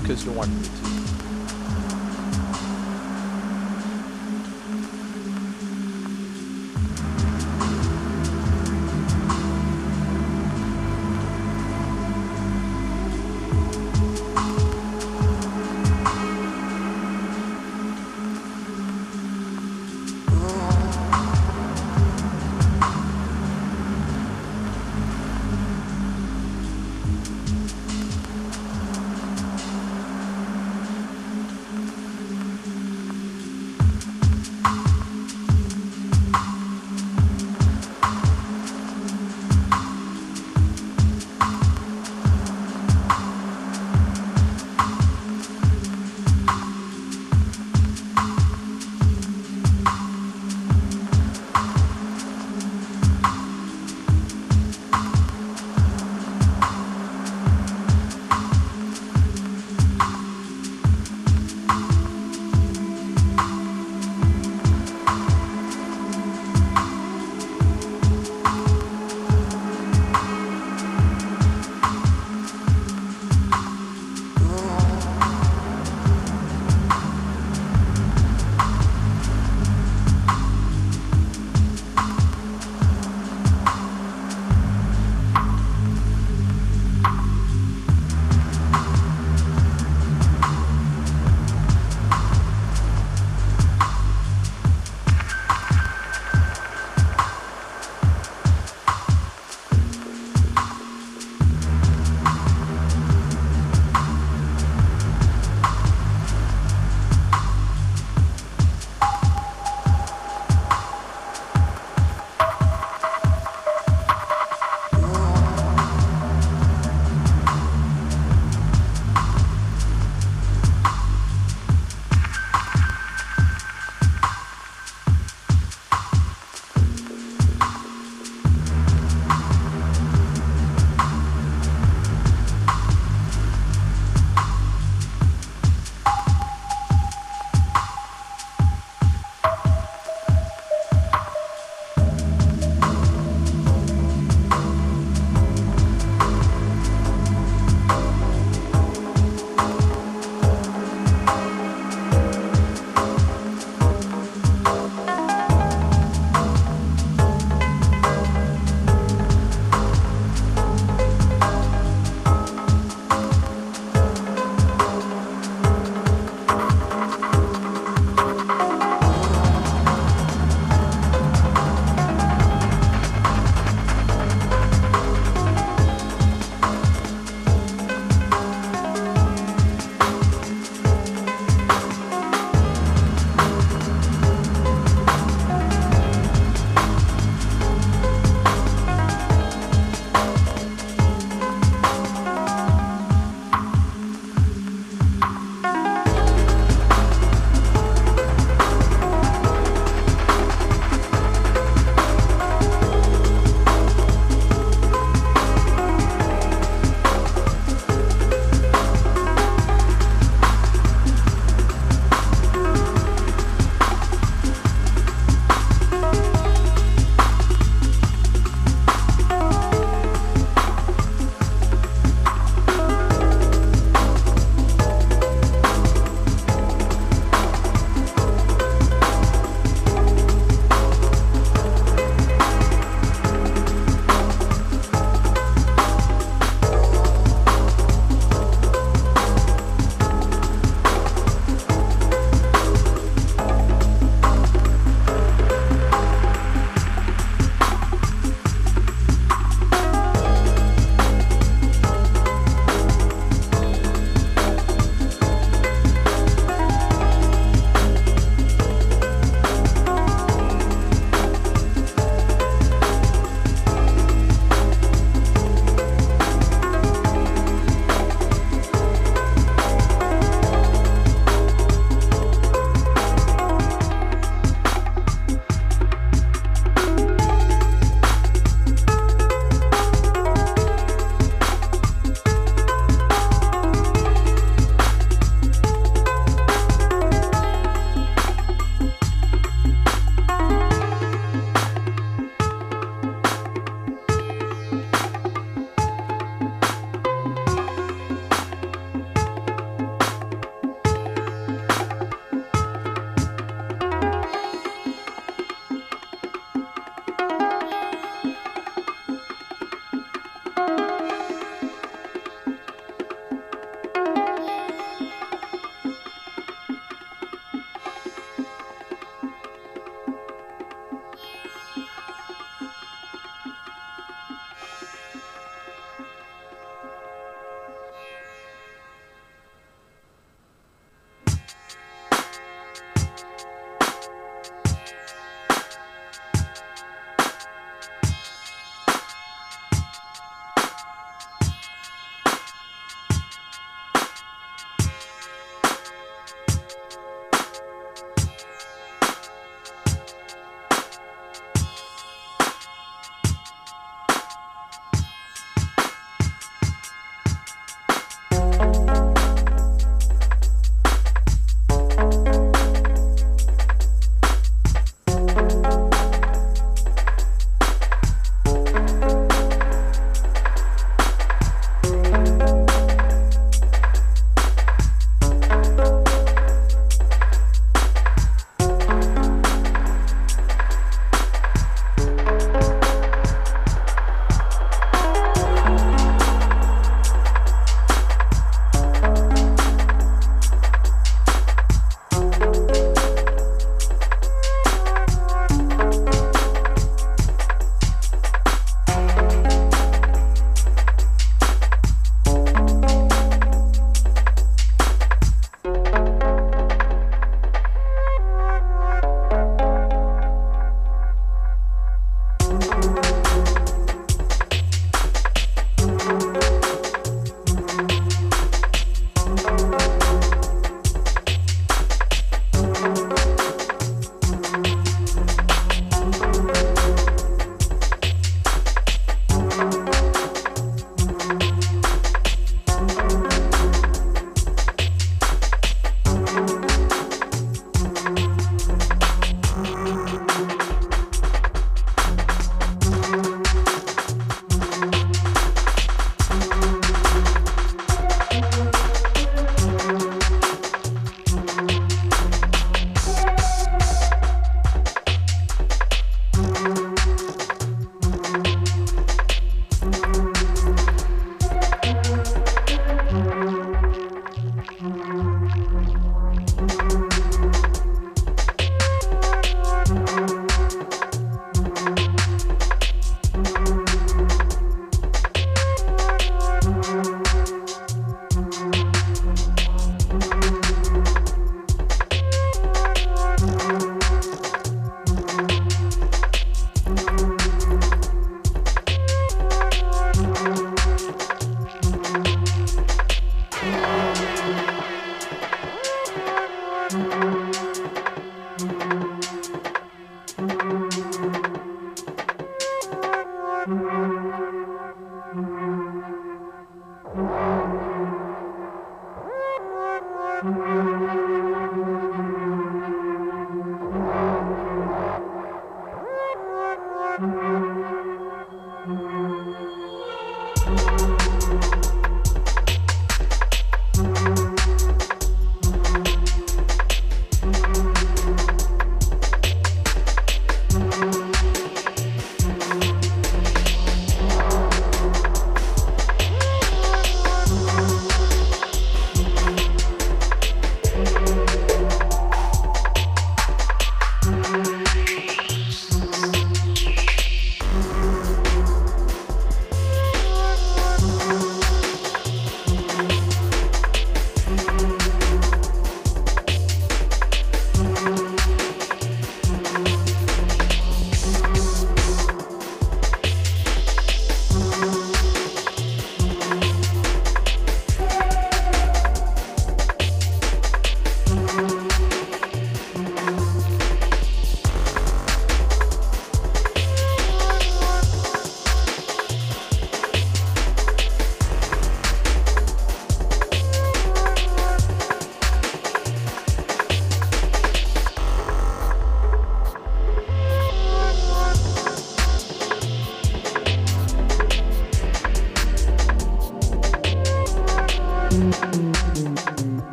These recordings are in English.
because you wanted me to.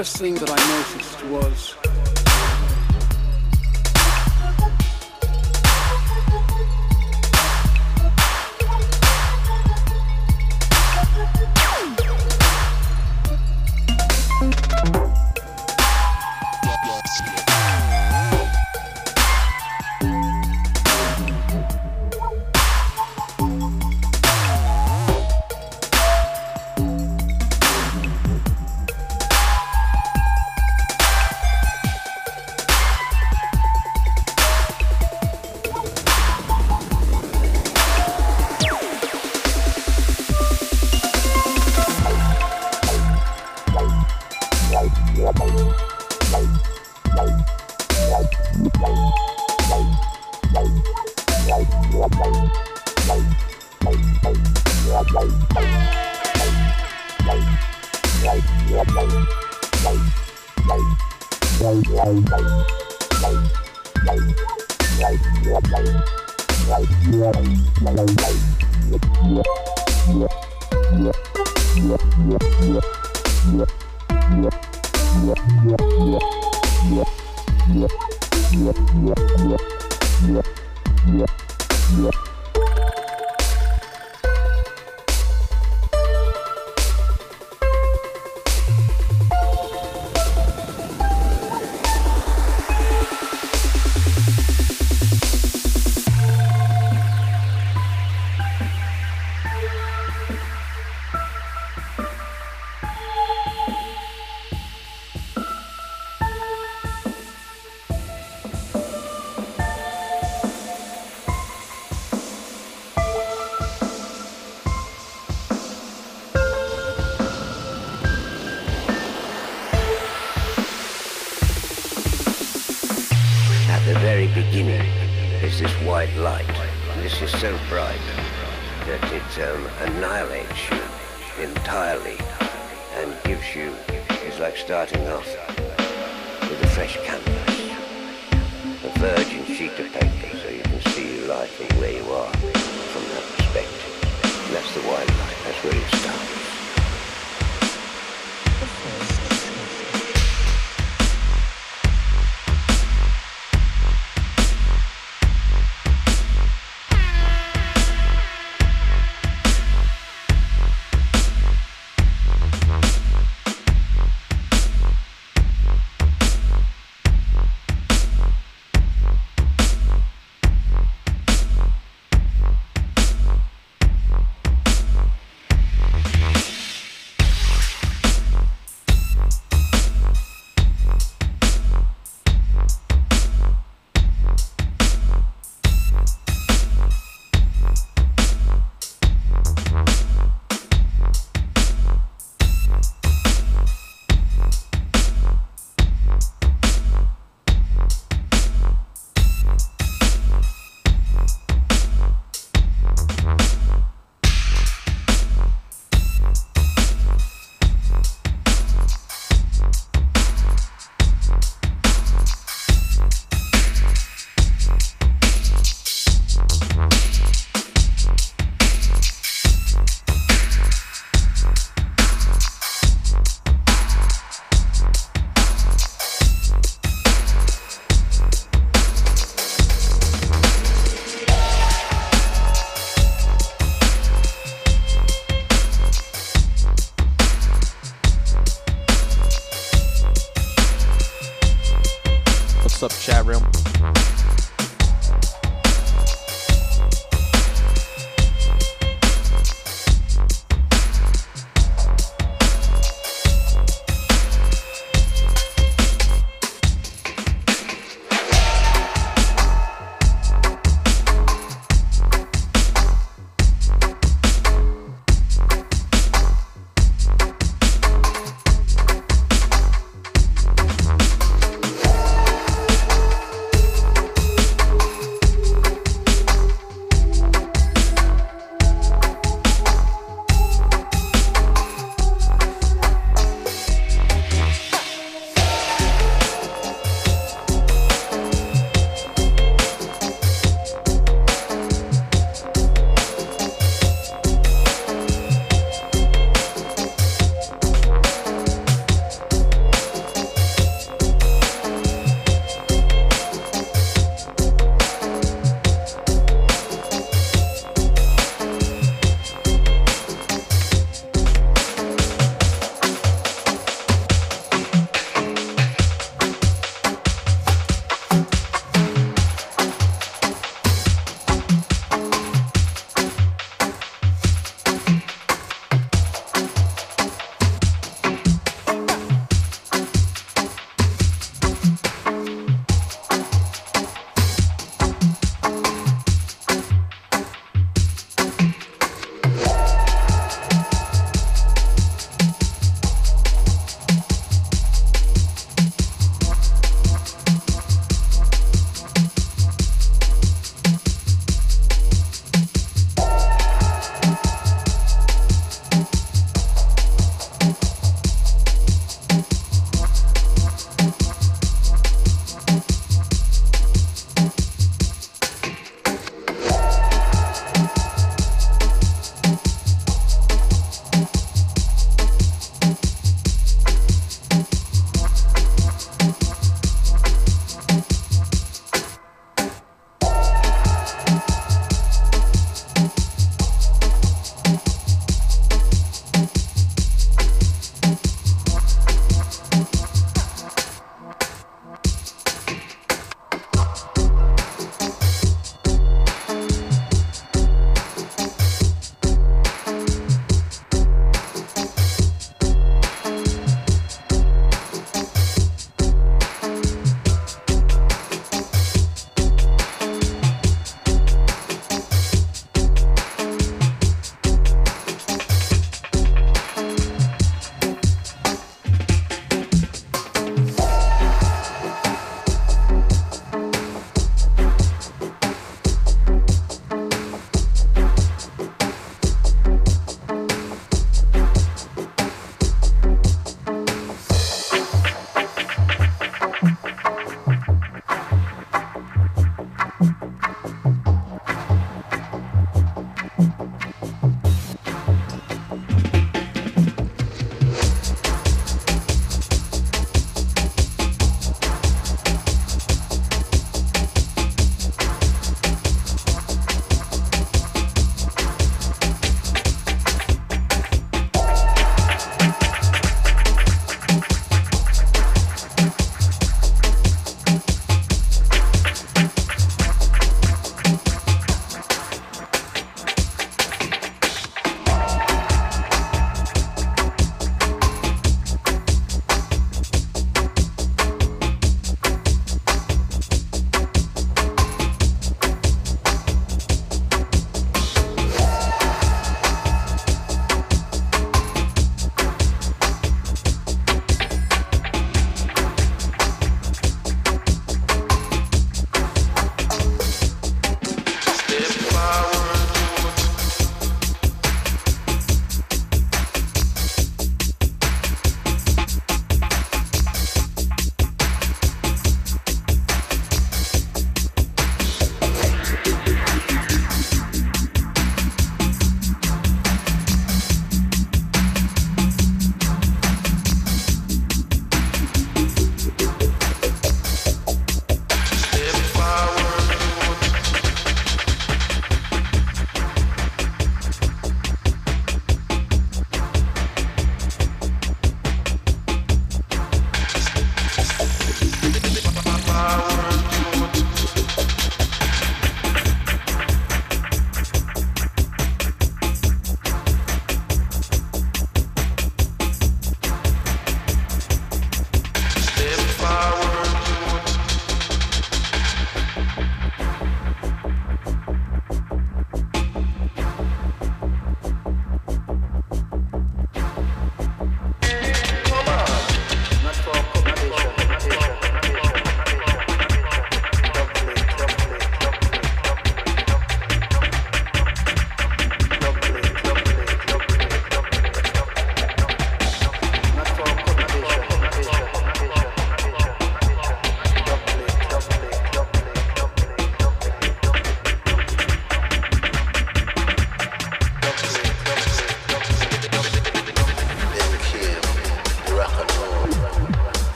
first thing that so bright that it um, annihilates you entirely and gives you, it's like starting off with a fresh canvas, a virgin sheet of paper so you can see life and where you are from that perspective. And that's the light, that's where it starts.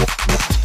what, what, what.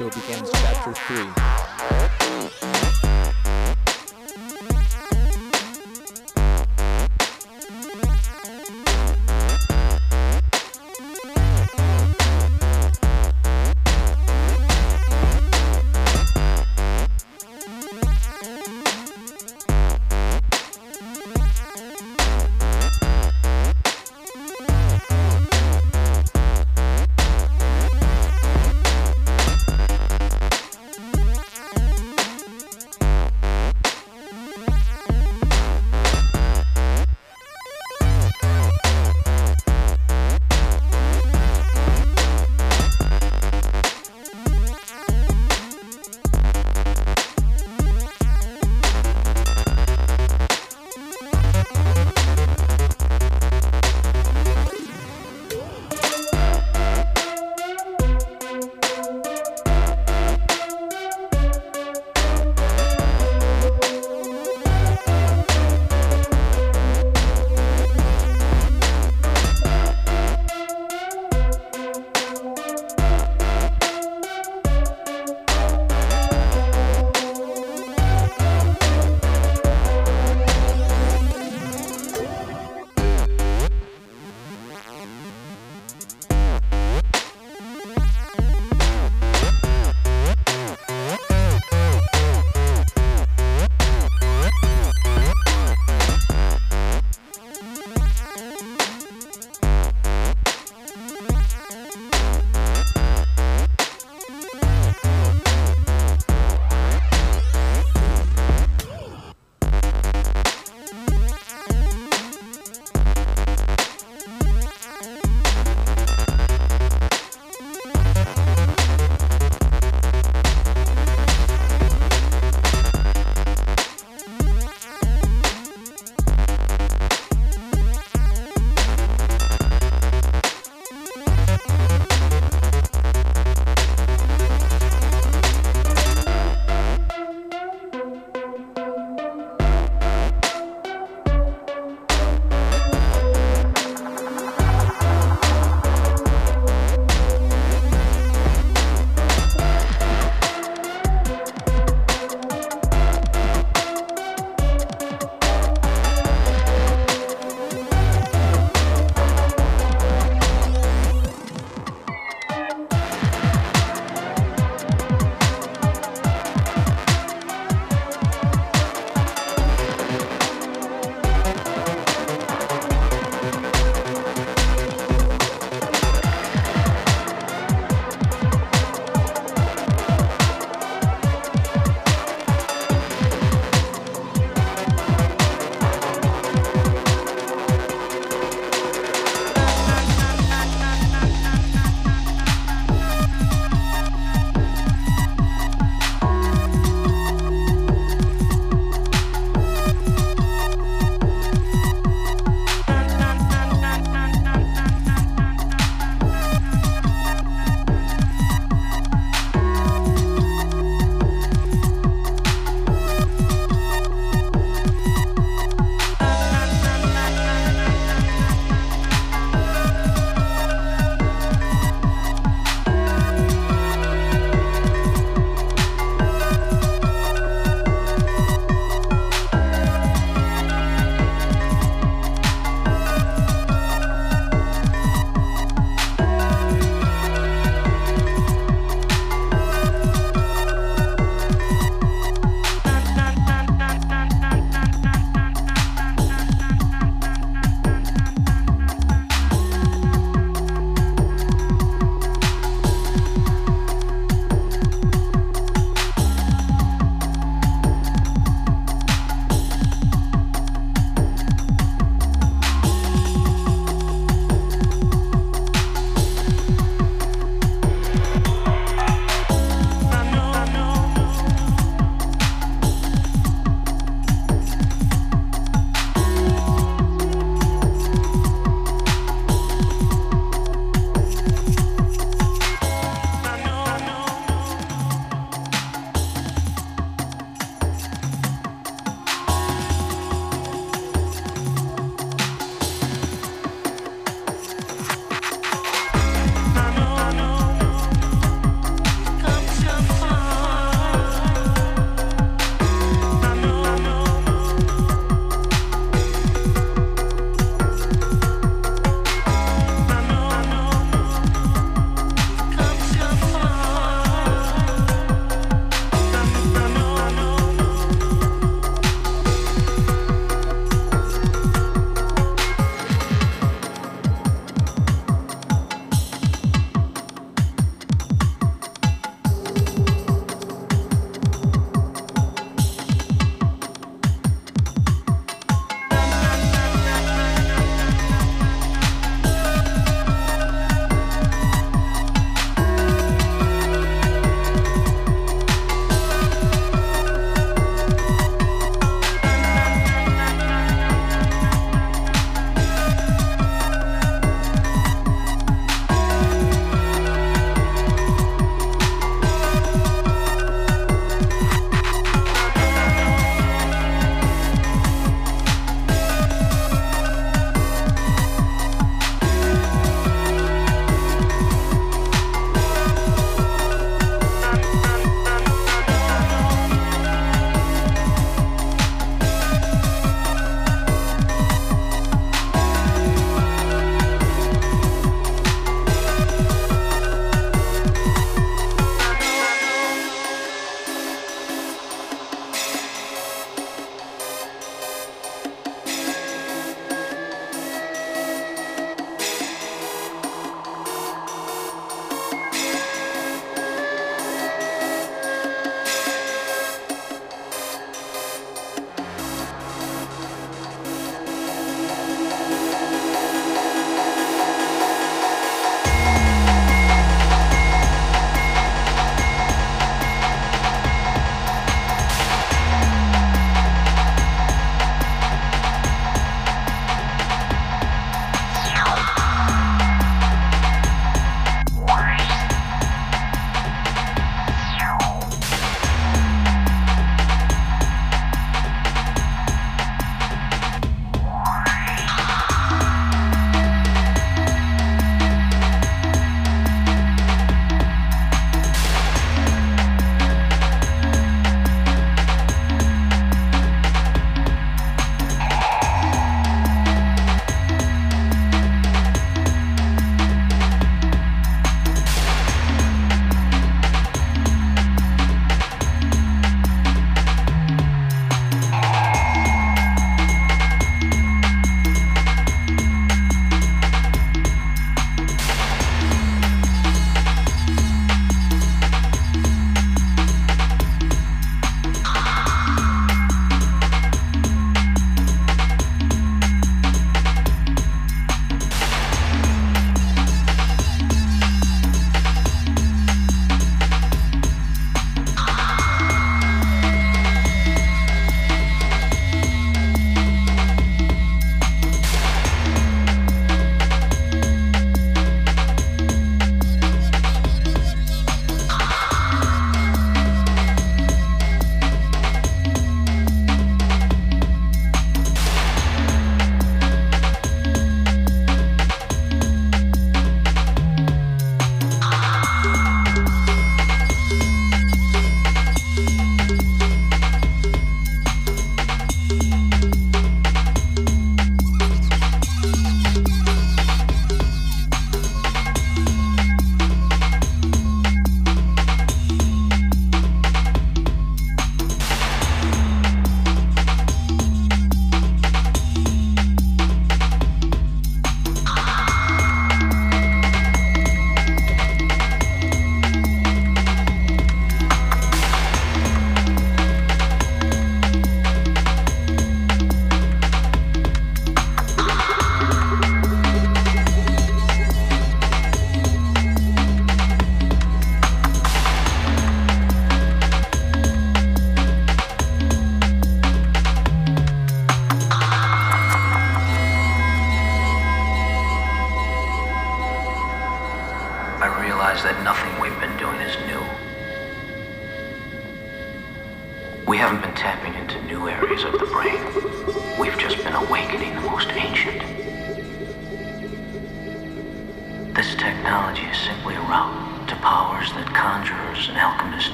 So begins chapter 3.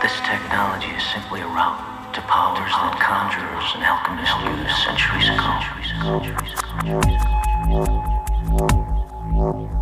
This technology is simply a route to powers that conjurers and alchemists used centuries ago.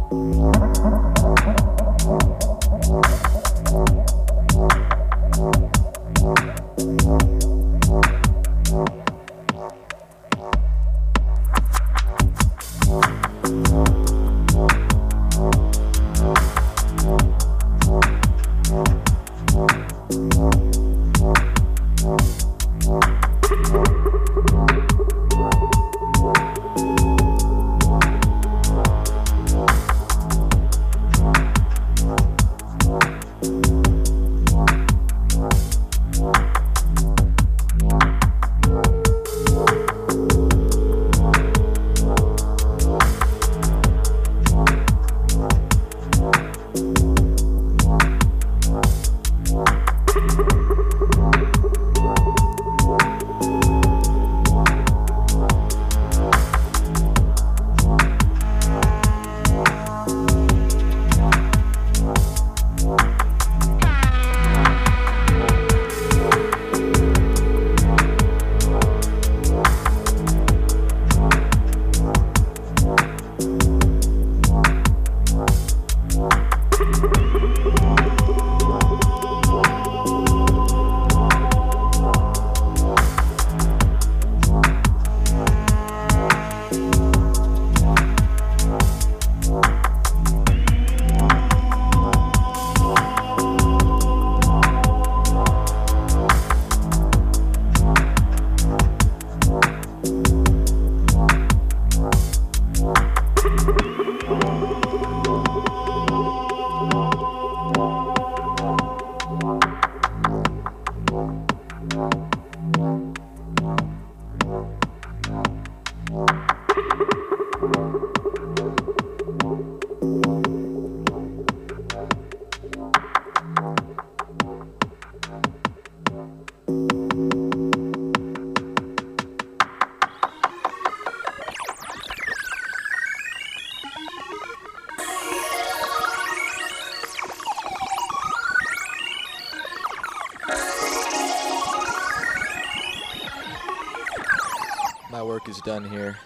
Work is done here.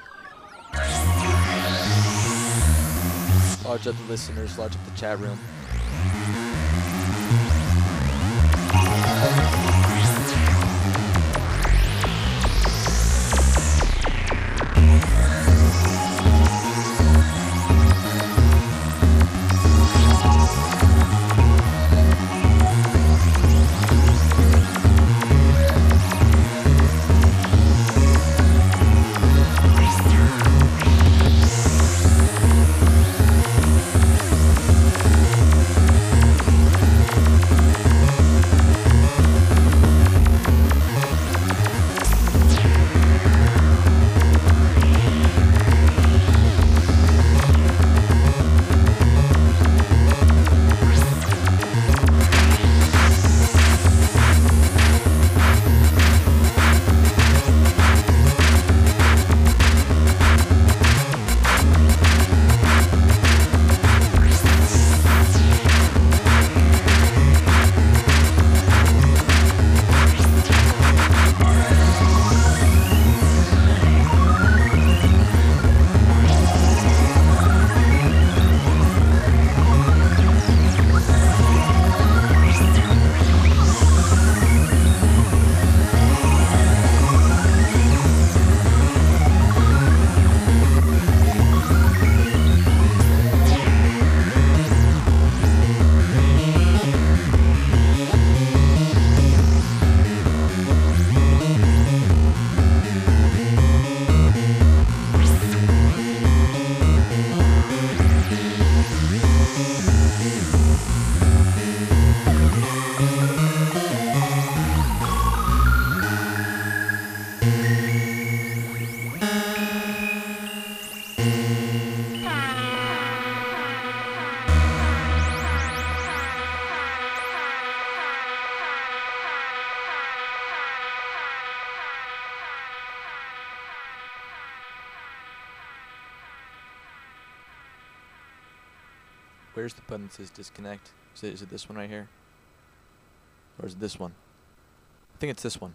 Large up the listeners, large up the chat room. Button that says disconnect? Is it, is it this one right here? Or is it this one? I think it's this one.